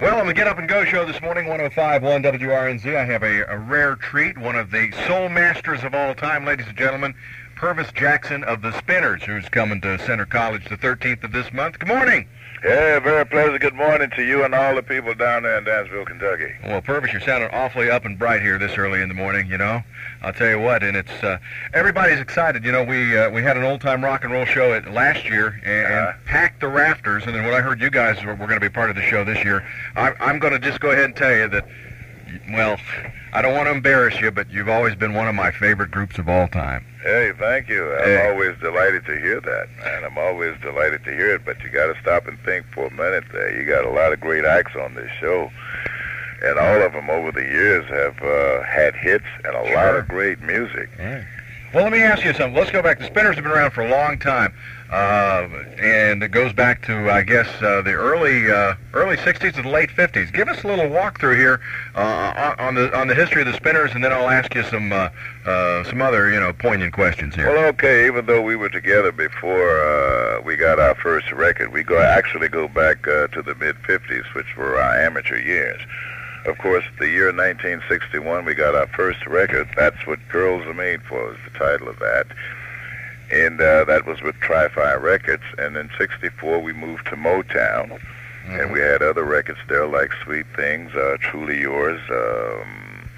Well, on the Get Up and Go show this morning, 105.1 WRNZ, I have a, a rare treat, one of the soul masters of all time, ladies and gentlemen, Pervis Jackson of the Spinners, who's coming to Centre College the 13th of this month. Good morning. Yeah, very pleasant good morning to you and all the people down there in Danville, Kentucky. Well, Pervis, you're sounding awfully up and bright here this early in the morning, you know. I'll tell you what, and it's uh, everybody's excited. You know, we uh, we had an old time rock and roll show at, last year and, Uh-huh. and packed the rafters. And then when I heard you guys were, were going to be part of the show this year, I, I'm going to just go ahead and tell you that, well, I don't want to embarrass you, but you've always been one of my favorite groups of all time. Hey, thank you. I'm Hey. always delighted to hear that, man. I'm always delighted to hear it, but you got to stop and think for a minute there. You got a lot of great acts on this show, and all of them over the years have uh, had hits and a lot of great music. Well, let me ask you something. Let's go back. The Spinners have been around for a long time, uh, and it goes back to, I guess, uh, the early uh, early '60s to the late '50s. Give us a little walkthrough here uh, on the on the history of the Spinners, and then I'll ask you some uh, uh, some other, you know, poignant questions here. Well, okay. Even though we were together before we got our first record, we go actually go back to the mid '50s, which were our amateur years. Of course, the year 1961, we got our first record. That's what Girls Are Made For is the title of that, and uh, that was with Tri-Phi Records. And in '64, we moved to Motown, and we had other records there like Sweet Things, uh, Truly Yours. Um,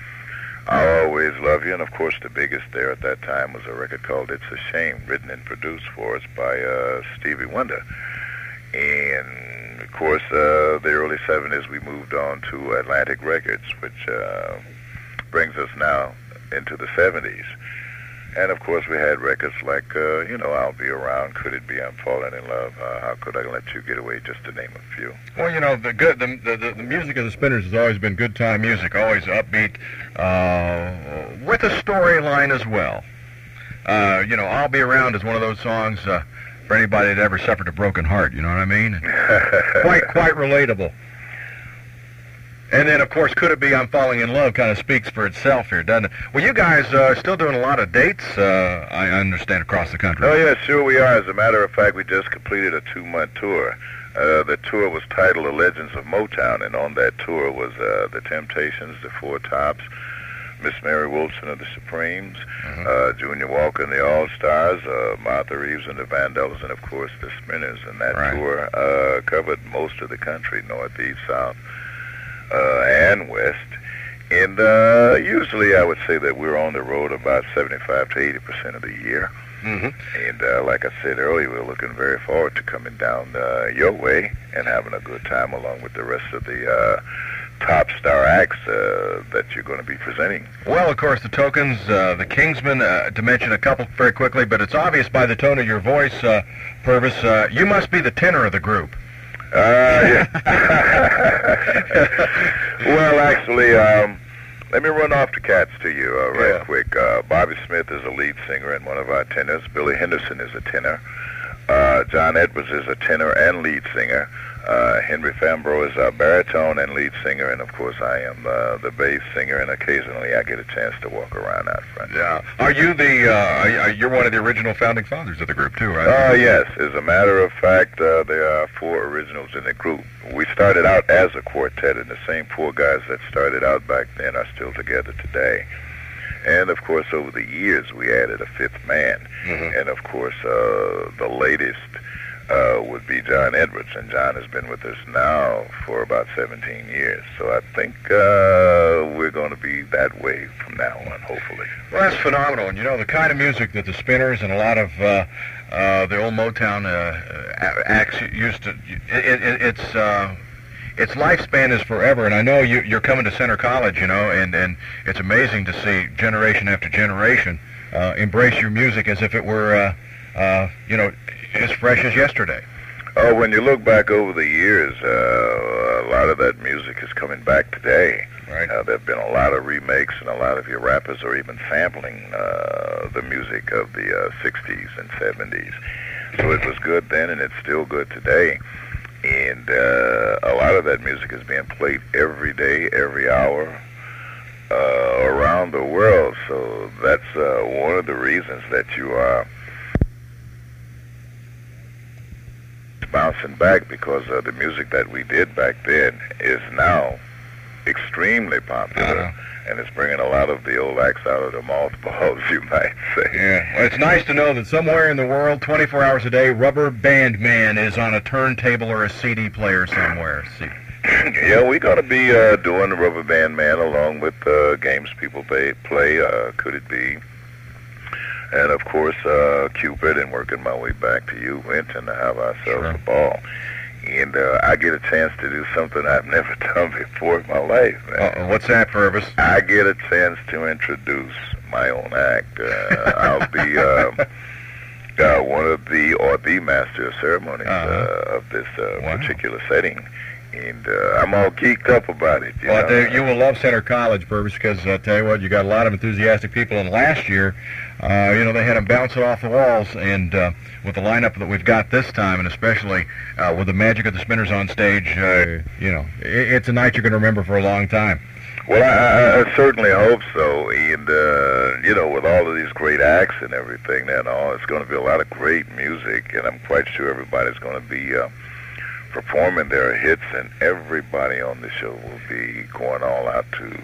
I'll Always Love You, and of course the biggest there at that time was a record called It's a Shame, written and produced for us by uh, Stevie Wonder. And of course, uh, the early 70s we moved on to Atlantic Records, which uh, brings us now into the 70s. And of course, we had records like, uh, you know, I'll Be Around, Could It Be I'm Falling in Love, uh, How Could I Let You Get Away, just to name a few. Well, you know, the good the, the the music of the Spinners has always been good time music, always upbeat, uh, with a storyline as well. Uh, you know, "I'll Be Around" is one of those songs uh, for anybody that ever suffered a broken heart. You know what I mean? quite quite relatable. And then, of course, "Could It Be I'm Falling in Love" kind of speaks for itself here, doesn't it? Well, you guys uh, are still doing a lot of dates. Uh, I understand across the country. Oh, yeah, sure we are. As a matter of fact, we just completed a two-month tour. Uh, the tour was titled The Legends of Motown, and on that tour was uh, The Temptations, The Four Tops, Miss Mary Wilson of the Supremes, Mhm. uh, Junior Walker and the All-Stars, uh, Martha Reeves and the Vandellas, and, of course, the Spinners. And that Right. tour uh, covered most of the country, northeast, south, uh, and west. And uh, usually I would say that we're on the road about 75 to 80 percent of the year. hmm And uh, like I said earlier, we're looking very forward to coming down uh, your way and having a good time along with the rest of the uh, top star acts uh, that you're going to be presenting. Well, of course, the tokens, uh, the Kingsmen, uh, to mention a couple very quickly, but it's obvious by the tone of your voice, uh, Pervis, uh, you must be the tenor of the group. Uh, yeah. well, actually, um, let me run off the cats to you uh, right Yeah. quick. Uh, Bobby Smith is a lead singer and one of our tenors. Billy Henderson is a tenor. Uh, John Edwards is a tenor and lead singer. Uh, Henry Fambro is a baritone and lead singer, and of course I am uh, the bass singer. And occasionally I get a chance to walk around out front. Yeah. Are you the? Uh, you- are- one of the original founding fathers of the group too, right? Uh, yes. As a matter of fact, uh, there are four originals in the group. We started out as a quartet, and the same four guys that started out back then are still together today. And of course, over the years, we added a fifth man. Mhm. And of course, uh, the latest uh, would be John Edwards, and John has been with us now for about 17 years. So I think uh, we're going to be that way from now on, hopefully. Well, that's phenomenal. And you know, the kind of music that the Spinners and a lot of uh, uh, the old Motown uh, acts used to, it, it, it's uh, its lifespan is forever. And I know you, you're coming to Centre College, you know, and and it's amazing to see generation after generation uh, embrace your music as if it were, uh, uh, you know, as fresh as yesterday. Oh, when you look back over the years, uh, a lot of that music is coming back today. Right. Uh, there have been a lot of remakes, and a lot of your rappers are even sampling uh, the music of the uh, 60s and 70s. So it was good then, and it's still good today. And uh, a lot of that music is being played every day, every hour, uh, around the world. So that's uh, one of the reasons that you are bouncing back because uh, the music that we did back then is now extremely popular. Uh-huh. And it's bringing a lot of the old acts out of the mothballs, you might say. Yeah, well, it's nice to know that somewhere in the world, 24 hours a day, Rubber Band Man is on a turntable or a CD player somewhere. See, yeah, we're going to be uh, doing the Rubber Band Man along with uh, games people play. play uh, Could It Be? And of course, uh, Cupid, and working my way back to you, Winton, to have ourselves Sure. a ball. And uh, I get a chance to do something I've never done before in my life, man. uh, what's that, Pervis? I get a chance to introduce my own act. Uh, I'll be um, uh, one of the or the master of ceremonies Uh-huh. uh, of this uh, Wow. particular setting, and uh, I'm all geeked up about it. You Well, know? you, you will love Centre College, Pervis, because I tell you what, you got a lot of enthusiastic people. And last year, uh, you know, they had them bouncing off the walls. And uh, with the lineup that we've got this time, and especially uh, with the magic of the spinners on stage, uh, you know, it, it's a night you're going to remember for a long time. Well, I, I- I certainly hope so. And, uh, you know, with all of these great acts and everything and all, it's going to be a lot of great music. And I'm quite sure everybody's going to be uh, performing their hits, and everybody on the show will be going all out to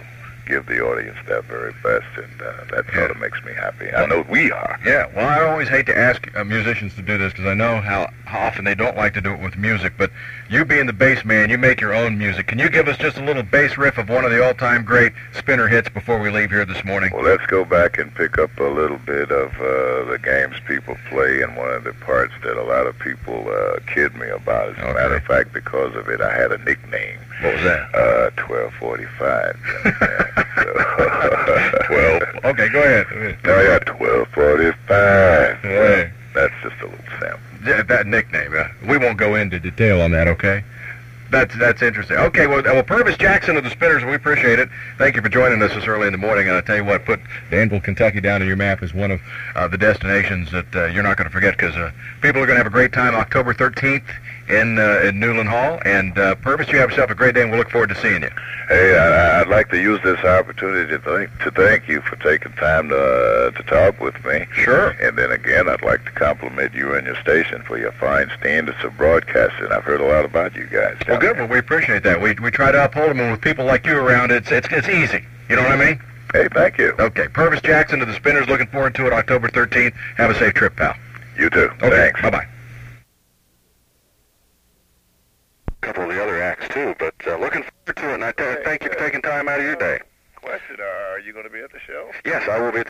give the audience their very best. And uh, that sort of makes me happy. I know we are. Yeah, well, I always hate to ask uh, musicians to do this because I know how, how often they don't like to do it with music. But you being the bass man, you make your own music. Can you give us just a little bass riff of one of the all-time great spinner hits before we leave here this morning? Well, let's go back and pick up a little bit of uh, the games people play, and one of the parts that a lot of people uh, kid me about. As a Okay. matter of fact, because of it, I had a nickname, What was that? uh, 1245. so, Twelve. Okay, go ahead. Oh, yeah, 1245. Hey. That's just a little sample. Yeah, that nickname. Uh, we won't go into detail on that, okay? That's that's interesting. Okay, well, well, Pervis Jackson of the Spinners, we appreciate it. Thank you for joining us this early in the morning. And I tell you what, put Danville, Kentucky down on your map as one of uh, the destinations that uh, you're not going to forget because uh, people are going to have a great time October 13th in uh, in Newlin Hall. And uh, Pervis, you have yourself a great day, and we'll look forward to seeing you. Hey, I, I'd like to use this opportunity to thank, to thank you for taking time to, uh, to talk with me. Sure. And then again, I'd like to compliment you and your station for your fine standards of broadcasting. I've heard a lot about you guys. Well, good. there. Well, we appreciate that. We we try to uphold them, and with people like you around, it's it's it's easy. You know what I mean? Hey, thank you. Okay, Pervis Jackson to the Spinners, looking forward to it October 13th. Have a safe trip, pal. You too. Okay, Thanks. bye-bye. a couple of the other acts too, but uh, looking forward to it. And I th- thank you for taking time out of your day. Question: uh, Are you going to be at the show? Yes, I will be.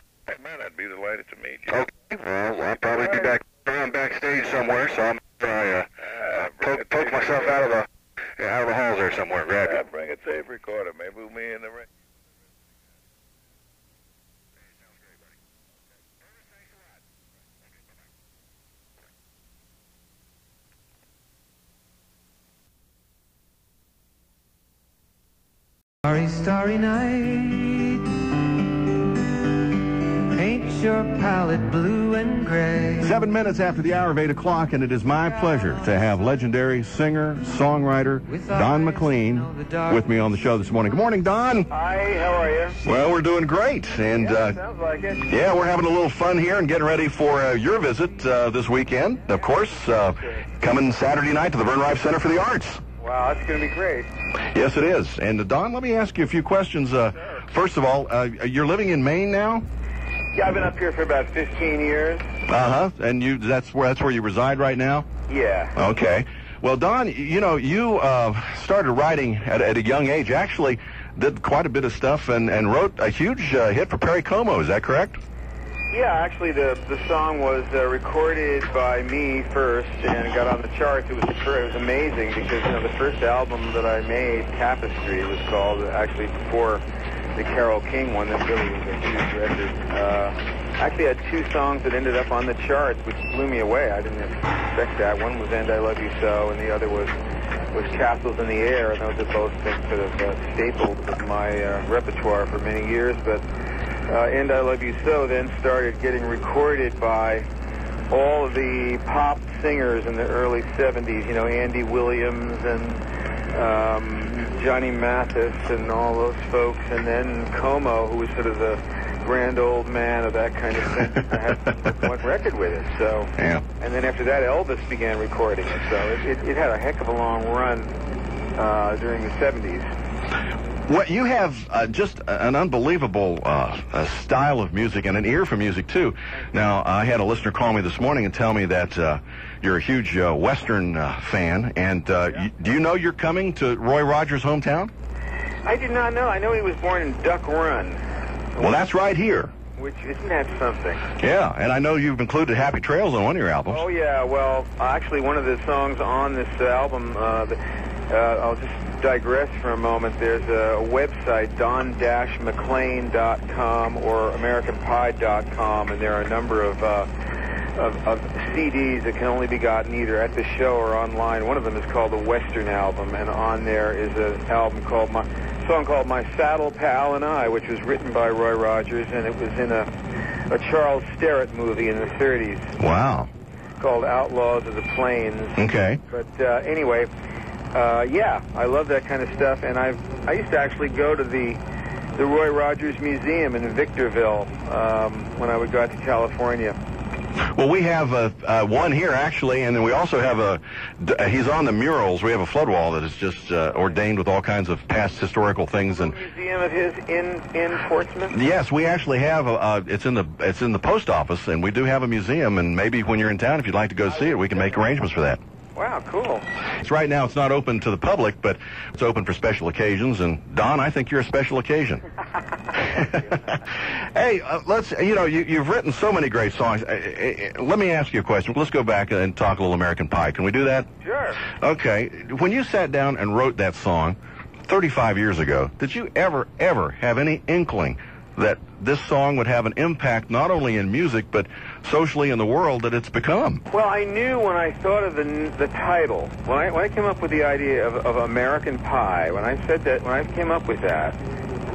Man, I'd be delighted to meet you. Okay, well, I'll probably be back around backstage somewhere, so I'm try uh, Ah, bring poke, a poke tape myself recorder. out of the yeah, out of the halls there somewhere. Grab Ah, you. bring a tape recorder. Maybe we'll be in the ring. Starry, starry night. Paint your palette blue and gray. Seven minutes after the hour of 8 o'clock, and it is my pleasure to have legendary singer, songwriter Don McLean with me on the show this morning. Good morning, Don. Hi, how are you? Well, we're doing great, and uh, Sounds like it. yeah, we're having a little fun here and getting ready for uh, your visit uh, this weekend. Of course, uh, coming Saturday night to the Vern Riffe Center for the Arts. Wow, that's going to be great. Yes, it is. And uh, Don, let me ask you a few questions. Uh, first of all, uh, you're living in Maine now. Yeah, I've been up here for about 15 years. Uh huh. And you that's where that's where you reside right now. Yeah. Okay. Well, Don, you know, you uh, started writing at, at a young age. Actually, did quite a bit of stuff and, and wrote a huge uh, hit for Perry Como. Is that correct? Yeah, actually, the the song was uh, recorded by me first and got on the charts. It was it was amazing because you know the first album that I made, Tapestry, was called actually before the Carole King one. That really was a huge record. Uh, actually, had two songs that ended up on the charts, which blew me away. I didn't expect that. One was "And I Love You So," and the other was was Castles in the Air, and those have both been sort of uh, staples of my uh, repertoire for many years. But uh, And I Love You So then started getting recorded by all of the pop singers in the early 70s, you know, Andy Williams and um, Johnny Mathis and all those folks, and then Como, who was sort of the grand old man of that kind of thing. I had one record with it, so. Yeah. And then after that, Elvis began recording it, so it, it, it had a heck of a long run uh, during the 70s. Well, you have uh, just an unbelievable uh, uh, style of music and an ear for music too. Now, I had a listener call me this morning and tell me that uh, you're a huge uh, Western uh, fan. And uh, y- do you know you're coming to Roy Rogers' hometown? I did not know. I know he was born in Duck Run, Well, that's right here. which isn't that something? Yeah, and I know you've included Happy Trails on one of your albums. Oh yeah, well, actually, one of the songs on this album, uh, the, uh, I'll just digress for a moment. There's a website, don-mclean.com or americanpie.com, and there are a number of, uh, of, of CDs that can only be gotten either at the show or online. One of them is called the Western Album, and on there is an album called my song called My Saddle Pal and I, which was written by Roy Rogers, and it was in a a Charles Starrett movie in the 30s Wow. called Outlaws of the Plains. Okay. But uh, anyway, uh, yeah, I love that kind of stuff, and I I used to actually go to the the Roy Rogers Museum in Victorville um, when I would go out to California. Well, we have uh, uh, one here actually, and then we also have a. uh, He's on the murals. We have a flood wall that is just uh, ordained with all kinds of past historical things, and Museum of his in in Portsmouth. yes, we actually have. A, uh, it's in the it's in the post office, and we do have a museum. And maybe when you're in town, if you'd like to go see it, we can make arrangements for that. Wow, cool. It's right now. It's not open to the public, but it's open for special occasions. And Don, I think you're a special occasion. hey, uh, let's. You know, you, you've written so many great songs. Uh, uh, let me ask you a question. Let's go back and talk a little American Pie. Can we do that? Sure. Okay. When you sat down and wrote that song 35 years ago, did you ever, ever have any inkling that this song would have an impact not only in music but socially in the world that it's become? Well, I knew when I thought of the the title, when I when I came up with the idea of, of American Pie, when I said that, when I came up with that,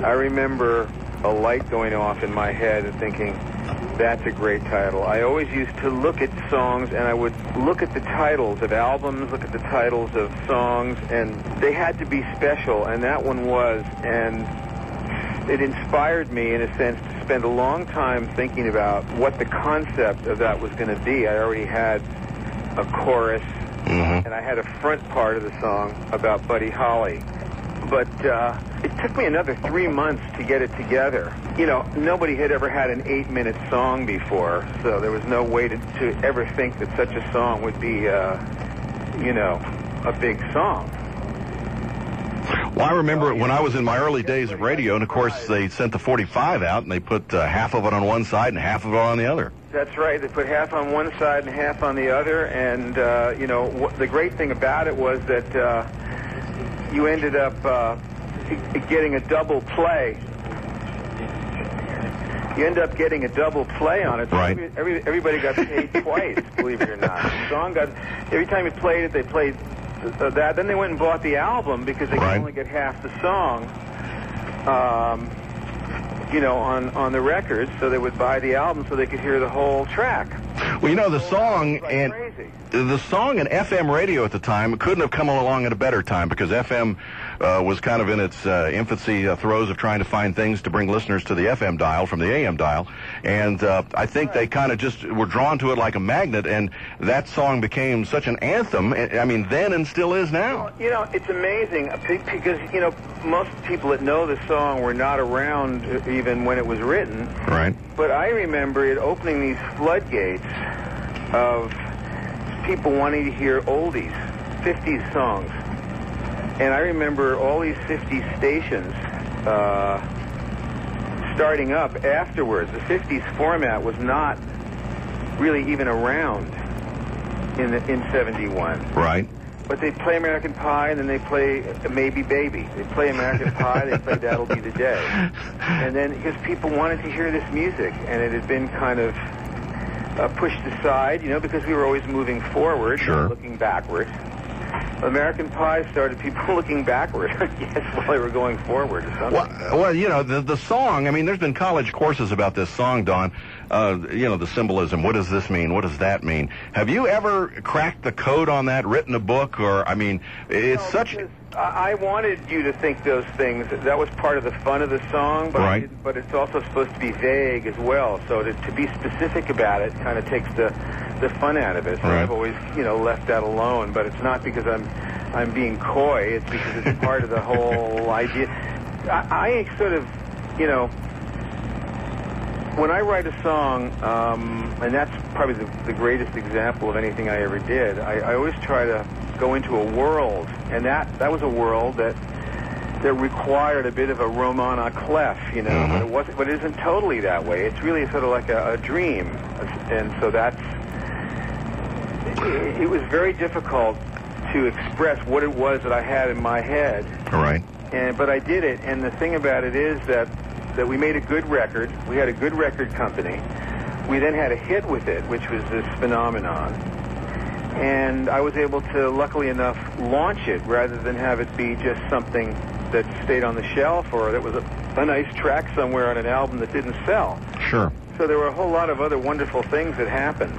I remember a light going off in my head and thinking, that's a great title. I always used to look at songs and I would look at the titles of albums, look at the titles of songs, and they had to be special, and that one was, and it inspired me in a sense to spend a long time thinking about what the concept of that was going to be. I already had a chorus Mm-hmm. and I had a front part of the song about Buddy Holly. But uh, it took me another three months to get it together. You know, nobody had ever had an eight-minute song before, so there was no way to, to ever think that such a song would be, uh, you know, a big song. Well, I remember when I was in my early days of radio, and of course they sent the 45 out, and they put uh, half of it on one side and half of it on the other. That's right. They put half on one side and half on the other, and uh, you know what, the great thing about it was that uh, you ended up uh, getting a double play. You end up getting a double play on it. So Right. Every, every, everybody got paid twice, believe it or not. The song got every time you played it, they played uh, that. Then they went and bought the album because they Right. could only get half the song. Um, you know, on on the record, so they would buy the album so they could hear the whole track. Well, you know the song Like and crazy. the song and FM radio at the time couldn't have come along at a better time because FM uh, was kind of in its uh, infancy uh, throes of trying to find things to bring listeners to the FM dial from the AM dial, and uh, I think they kind of just were drawn to it like a magnet, and that song became such an anthem. I I mean, then and still is now. You know, it's amazing uh, because you know most people that know the song were not around uh, even when it was written. Right. But I remember it opening these floodgates of people wanting to hear oldies, 50s songs. And I remember all these 50s stations uh, starting up afterwards. The 50s format was not really even around in the, in 71. Right. But they play American Pie, and then they play Maybe Baby. They play American Pie, they play That'll Be the Day. And then, because people wanted to hear this music, and it had been kind of uh, pushed aside, you know, because we were always moving forward, Sure. looking backward. American Pie started people looking backward, I guess, while they were going forward. Well, well, you know, the the song. I mean, there's been college courses about this song, Don. Uh, you know, the symbolism. What does this mean? What does that mean? Have you ever cracked the code on that? Written a book, or I mean, it's No, such I wanted you to think those things. That was part of the fun of the song, but Right. but it's also supposed to be vague as well. So to, to be specific about it kind of takes the the fun out of it. So Right. I've always you know left that alone. But it's not because I'm I'm being coy. It's because it's part of the whole idea. I, I sort of you know when I write a song, um, and that's probably the, the greatest example of anything I ever did, I, I always try to go into a world, and that, that was a world that that required a bit of a roman à clef, you know, Mhm. but it wasn't, but it isn't totally that way. It's really sort of like a, a dream, and so that's. It, was very difficult to express what it was that I had in my head, All right. and but I did it. And the thing about it is that that we made a good record. We had a good record company. We then had a hit with it, which was this phenomenon. And I was able to, luckily enough, launch it rather than have it be just something that stayed on the shelf or that was a, a nice track somewhere on an album that didn't sell. Sure. So there were a whole lot of other wonderful things that happened.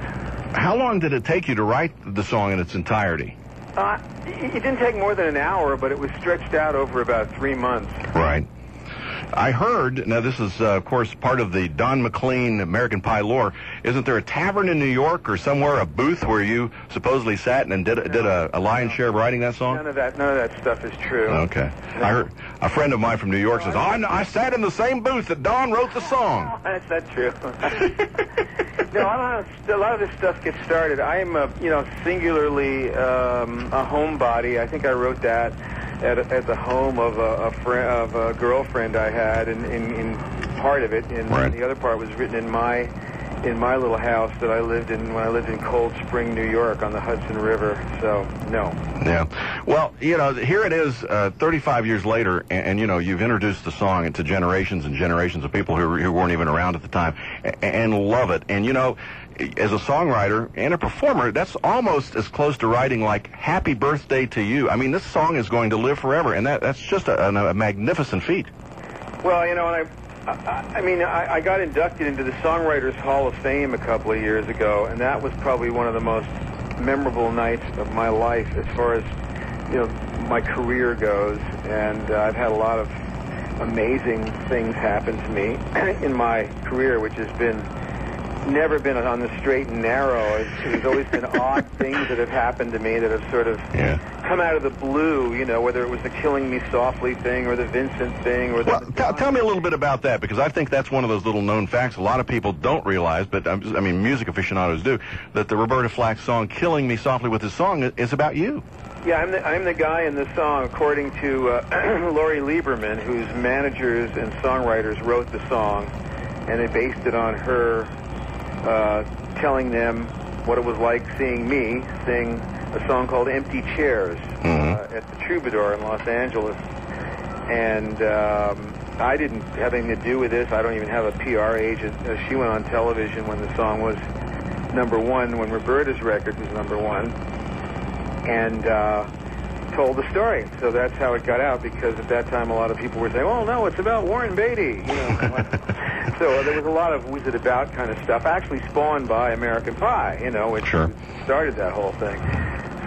How long did it take you to write the song in its entirety? Uh, it didn't take more than an hour, but it was stretched out over about three months. Right. I heard, now this is, uh, of course, part of the Don McLean American Pie lore. Isn't there a tavern in New York or somewhere, a booth where you supposedly sat and did, did a, a lion's share of writing that song? None of that, none of that stuff is true. Okay. I heard a friend of mine from New York says, oh, I, I sat in the same booth that Don wrote the song. That's not true. no, a lot, of, a lot of this stuff gets started. I am, a, you know, singularly um, a homebody. I think I wrote that at, at the home of a, a friend of a girlfriend I had, in, in, in part of it, and Right. the other part was written in my in my little house that I lived in when I lived in Cold Spring, New York, on the Hudson River. So, no. Yeah. Well, you know, here it is, uh, 35 years later, and, and you know, you've introduced the song to generations and generations of people who, who weren't even around at the time, and, and love it. And you know, as a songwriter and a performer, that's almost as close to writing like "Happy Birthday to You." I mean, this song is going to live forever, and that that's just a, a, a magnificent feat. Well, you know, and I, I, mean, I, I got inducted into the Songwriters Hall of Fame a couple of years ago, and that was probably one of the most memorable nights of my life as far as, you know, my career goes. And uh, I've had a lot of amazing things happen to me in my career, which has been never been on the straight and narrow. It's, there's always been odd things that have happened to me that have sort of Yeah. come out of the blue, you know, whether it was the Killing Me Softly thing or the Vincent thing or the Well, tell, tell me a little bit about that because I think that's one of those little known facts a lot of people don't realize, but I mean, music aficionados do, that the Roberta Flack song "Killing Me Softly with His Song" is about you. Yeah, I'm the, I'm the guy in the song, according to uh, Lori Lieberman, whose managers and songwriters wrote the song, and they based it on her uh, telling them what it was like seeing me sing a song called Empty Chairs uh, at the Troubadour in Los Angeles. And um, I didn't have anything to do with this. I don't even have a PR agent. Uh, she went on television when the song was number one, when Roberta's record was number one and uh, told the story. So that's how it got out. Because at that time, a lot of people were saying, "Oh no, it's about Warren Beatty." You know. so there was a lot of "Who's It About" kind of stuff, actually spawned by American Pie. You know, which Sure. started that whole thing.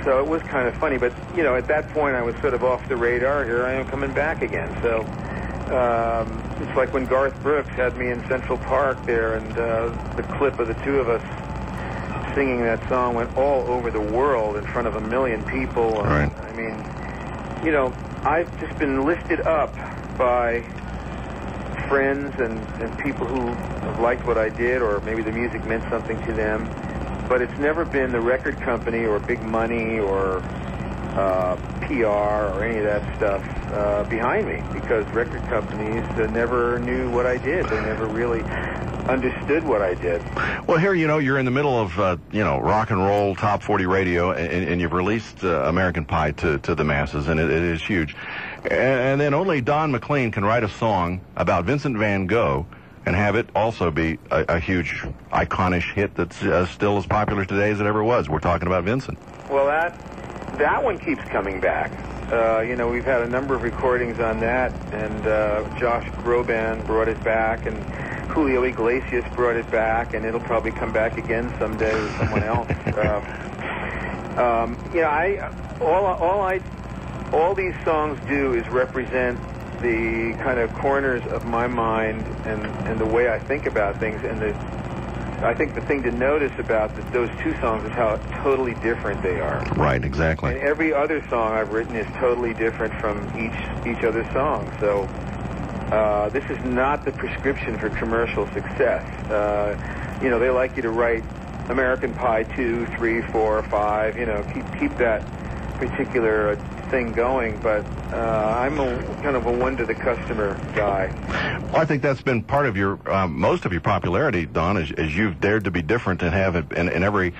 So it was kind of funny. But you know, at that point, I was sort of off the radar. Here I am coming back again. So. Um, it's like when Garth Brooks had me in Central Park there, and uh, the clip of the two of us singing that song went all over the world in front of a million people. And, Right. I mean, you know, I've just been lifted up by friends and, and people who liked what I did, or maybe the music meant something to them. But it's never been the record company or big money or uh, PR or any of that stuff uh, behind me because record companies uh, never knew what I did. They never really understood what I did. Well, here, you know, you're in the middle of, uh, you know, rock and roll top 40 radio, and, and you've released uh, American Pie to, to the masses, and it, it is huge. And, and then only Don McLean can write a song about Vincent van Gogh and have it also be a, a huge, iconic hit that's uh, still as popular today as it ever was. We're talking about Vincent. Well, that that one keeps coming back. Uh, you know, we've had a number of recordings on that, and uh, Josh Groban brought it back, and Julio Iglesias brought it back, and it'll probably come back again someday with someone else. um, um, you know, I all all I all these songs do is represent the kind of corners of my mind and, and the way I think about things. And the, I think the thing to notice about the, those two songs is how totally different they are. Right, exactly. And every other song I've written is totally different from each each other song. So uh, this is not the prescription for commercial success. Uh, you know, they like you to write American Pie two, three, four, five. You know, keep keep that particular thing going. But uh, I'm a kind of a one to the customer guy. Well, I think that's been part of your um, most of your popularity, Don, is, is you've dared to be different and have it in, in every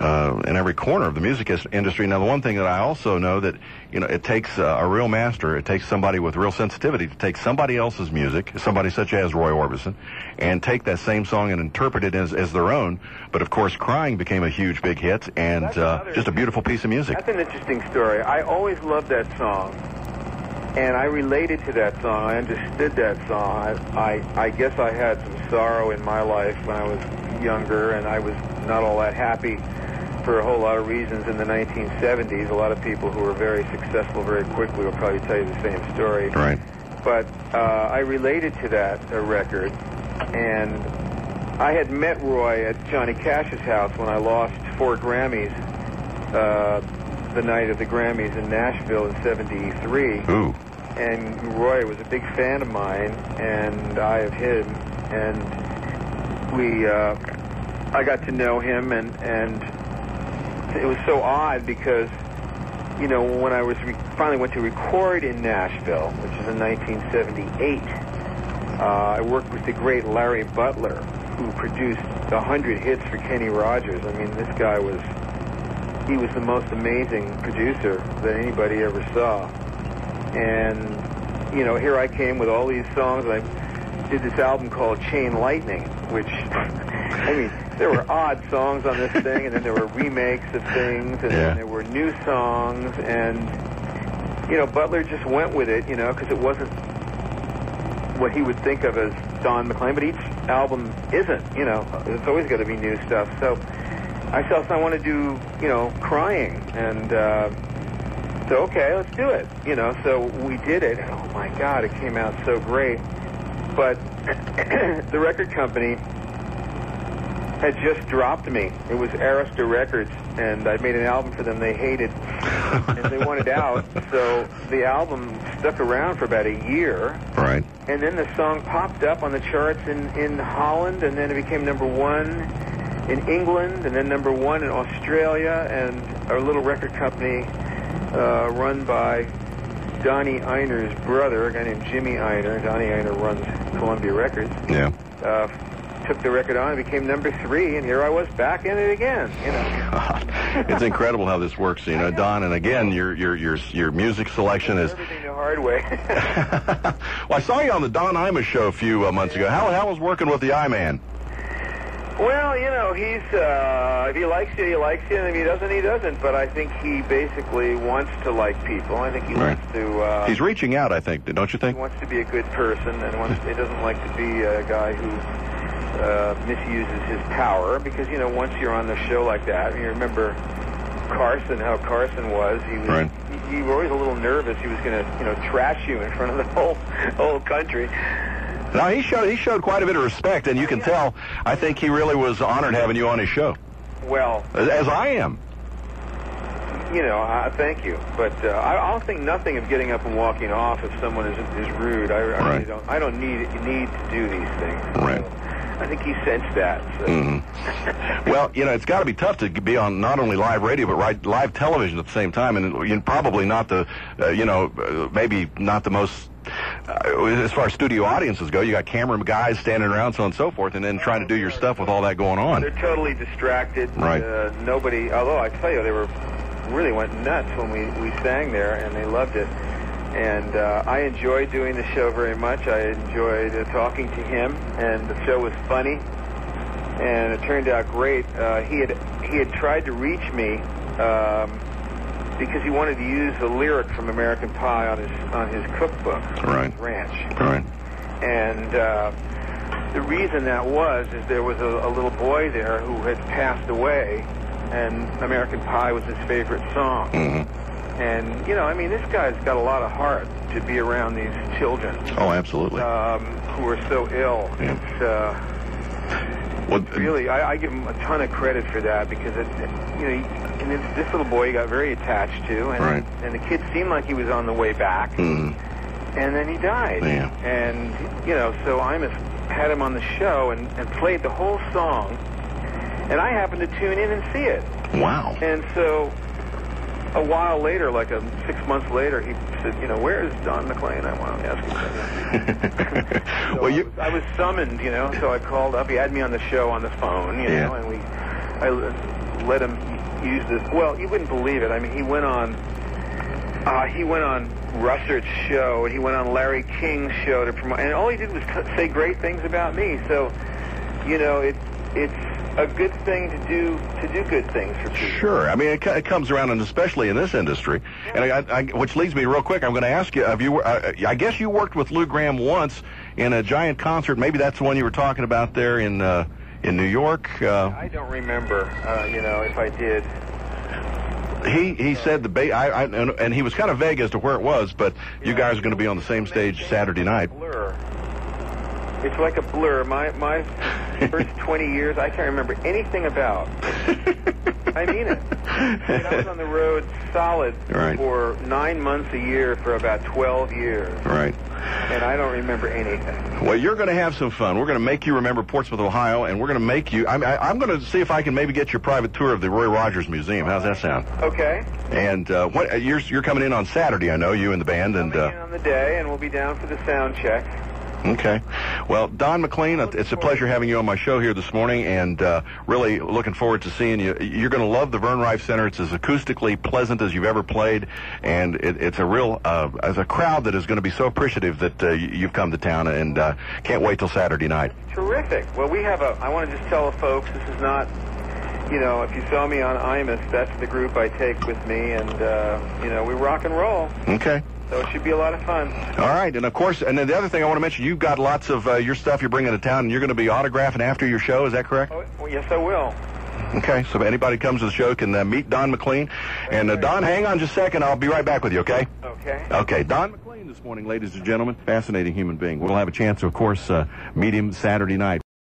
uh, in every corner of the music industry. Now, the one thing that I also know that you know it takes uh, a real master, it takes somebody with real sensitivity to take somebody else's music, somebody such as Roy Orbison, and take that same song and interpret it as, as their own. But of course, "Crying" became a huge big hit and uh, just a beautiful piece of music. That's an interesting story. I always loved that song, and I related to that song. I understood that song. I, I, I guess I had some sorrow in my life when I was younger, and I was not all that happy for a whole lot of reasons in the 1970s. A lot of people who were very successful very quickly will probably tell you the same story. Right. But uh, I related to that uh, record, and I had met Roy at Johnny Cash's house when I lost four Grammys uh, the night of the Grammys in Nashville in '73. Ooh. And Roy was a big fan of mine, and I of him, and we, uh, I got to know him, and and it was so odd because, you know, when I was finally went to record in Nashville, which is in 1978, uh, I worked with the great Larry Butler, who produced a hundred hits for Kenny Rogers. I mean, this guy was he was the most amazing producer that anybody ever saw. And, you know, here I came with all these songs. I did this album called Chain Lightning, which, I mean, there were odd songs on this thing, and then there were remakes of things, and Yeah. then there were new songs, and, you know, Butler just went with it, you know, because it wasn't what he would think of as Don McLean, but each album isn't, you know, it's always got to be new stuff. So I felt I want to do, you know, crying, and uh, so okay, let's do it, you know. So we did it, and oh my God, it came out so great. But the record company had just dropped me. It was Arista Records, and I made an album for them they hated, and they wanted out. So the album stuck around for about a year, Right. and then the song popped up on the charts in, in Holland, and then it became number one in England, and then number one in Australia, and our little record company uh, run by Donnie Ienner's brother, a guy named Jimmy Ienner. Donnie Ienner runs Columbia Records. Yeah. Uh, took the record on and became number three, and here I was back in it again. You know, God, it's incredible how this works, you know, Don. And again, your your your your music selection is. everything the hard way. well, I saw you on the Don Imus show a few uh, months ago. How how was working with the I Man? Well, you know, he's uh, if he likes you, he likes you, and if he doesn't, he doesn't. But I think he basically wants to like people. I think he Right. wants to. Uh, He's reaching out, I think. Don't you think? he wants to be a good person, and wants, he doesn't like to be a guy who uh, misuses his power. Because you know, once you're on the show like that, you remember Carson, how Carson was. He was. Right. You you were always a little nervous. He was going to, you know, trash you in front of the whole whole country. Now he showed he showed quite a bit of respect, and you can tell. I think he really was honored having you on his show, Well, as, as I am. you know, uh, thank you, but uh, I, I'll think nothing of getting up and walking off if someone is is rude. I, I really don't. I don't need need to do these things. Right. I think he sensed that. So. hmm Well, you know, it's got to be tough to be on not only live radio but right, live television at the same time, and you know, probably not the, uh, you know, uh, maybe not the most. Uh, as far as studio audiences go, you got camera guys standing around, so on and so forth, and then trying to do your stuff with all that going on. They're totally distracted. Right. Uh, nobody. Although I tell you, they were really went nuts when we we sang there, and they loved it. And uh, I enjoyed doing the show very much. I enjoyed uh, talking to him, and the show was funny, and it turned out great. Uh, he had he had tried to reach me um, because he wanted to use a lyric from American Pie on his on his cookbook, Right. Ranch. Right. And uh, the reason that was is there was a, a little boy there who had passed away, and American Pie was his favorite song. hmm And you know, I mean, this guy's got a lot of heart to be around these children Oh, absolutely. um, who are so ill. Yeah. It's uh, well, really, I, I give him a ton of credit for that because it, you know, and it's, this little boy he got very attached to, and Right. and the kid seemed like he was on the way back, mm, and then he died. Yeah. And you know, so Imus had him on the show and, and played the whole song, and I happened to tune in and see it. wow. And so a while later, like a six months later, he said, you know, where is Don McLean? I want to ask him. So well, I, you. was, I was summoned, you know, so I called up. He had me on the show on the phone, you Yeah. know, and we, I let him use this. Well, you wouldn't believe it. I mean, he went on, uh, he went on Russert's show, and he went on Larry King's show to promote, and all he did was say great things about me. So, you know, it, it's a good thing to do to do good things for people. Sure. I mean, it, it comes around, and especially in this industry. And I, I, which leads me real quick. I'm going to ask you: Have you? Uh, I guess you worked with Lou Gramm once in a giant concert. Maybe that's the one you were talking about there in uh, in New York. Uh, I don't remember, uh, you know, if I did. he he said the ba- I, I and, and he was kind of vague as to where it was, but you guys are going to be on the same stage Saturday night. Blur. It's like a blur. My my first 20 years, I can't remember anything about. I mean it. I, was on the road solid Right. for nine months a year for about 12 years, Right. and I don't remember anything. Well, you're going to have some fun. We're going to make you remember Portsmouth, Ohio, and we're going to make you. I, I, I'm going to see if I can maybe get your private tour of the Roy Rogers Museum. How's that sound? Okay. And uh, what uh, you're you're coming in on Saturday, I know you and the band, and Coming in uh, on the day, and we'll be down for the sound check. Okay. Well, Don McLean, it's a pleasure having you on my show here this morning, and uh, really looking forward to seeing you. You're going to love the Vern Riffe Center. It's as acoustically pleasant as you've ever played, and it, it's a real uh, as a crowd that is going to be so appreciative that uh, you- you've come to town, and uh, can't wait till Saturday night. Terrific. Well, we have a. I want to just tell the folks this is not. You know, if you saw me on Imus, that's the group I take with me, and uh, you know, we rock and roll. Okay. So it should be a lot of fun. All right, and of course, and then the other thing I want to mention, you've got lots of uh, your stuff you're bringing to town, and you're going to be autographing after your show. Is that correct? Oh, well, yes, I will. Okay, so if anybody comes to the show can uh, meet Don McLean. And uh, Don, hang on just a second. I'll be right back with you. Okay? Okay. Okay, Don McLean this morning, ladies and gentlemen, fascinating human being. We'll have a chance, of course, uh, meet him Saturday night.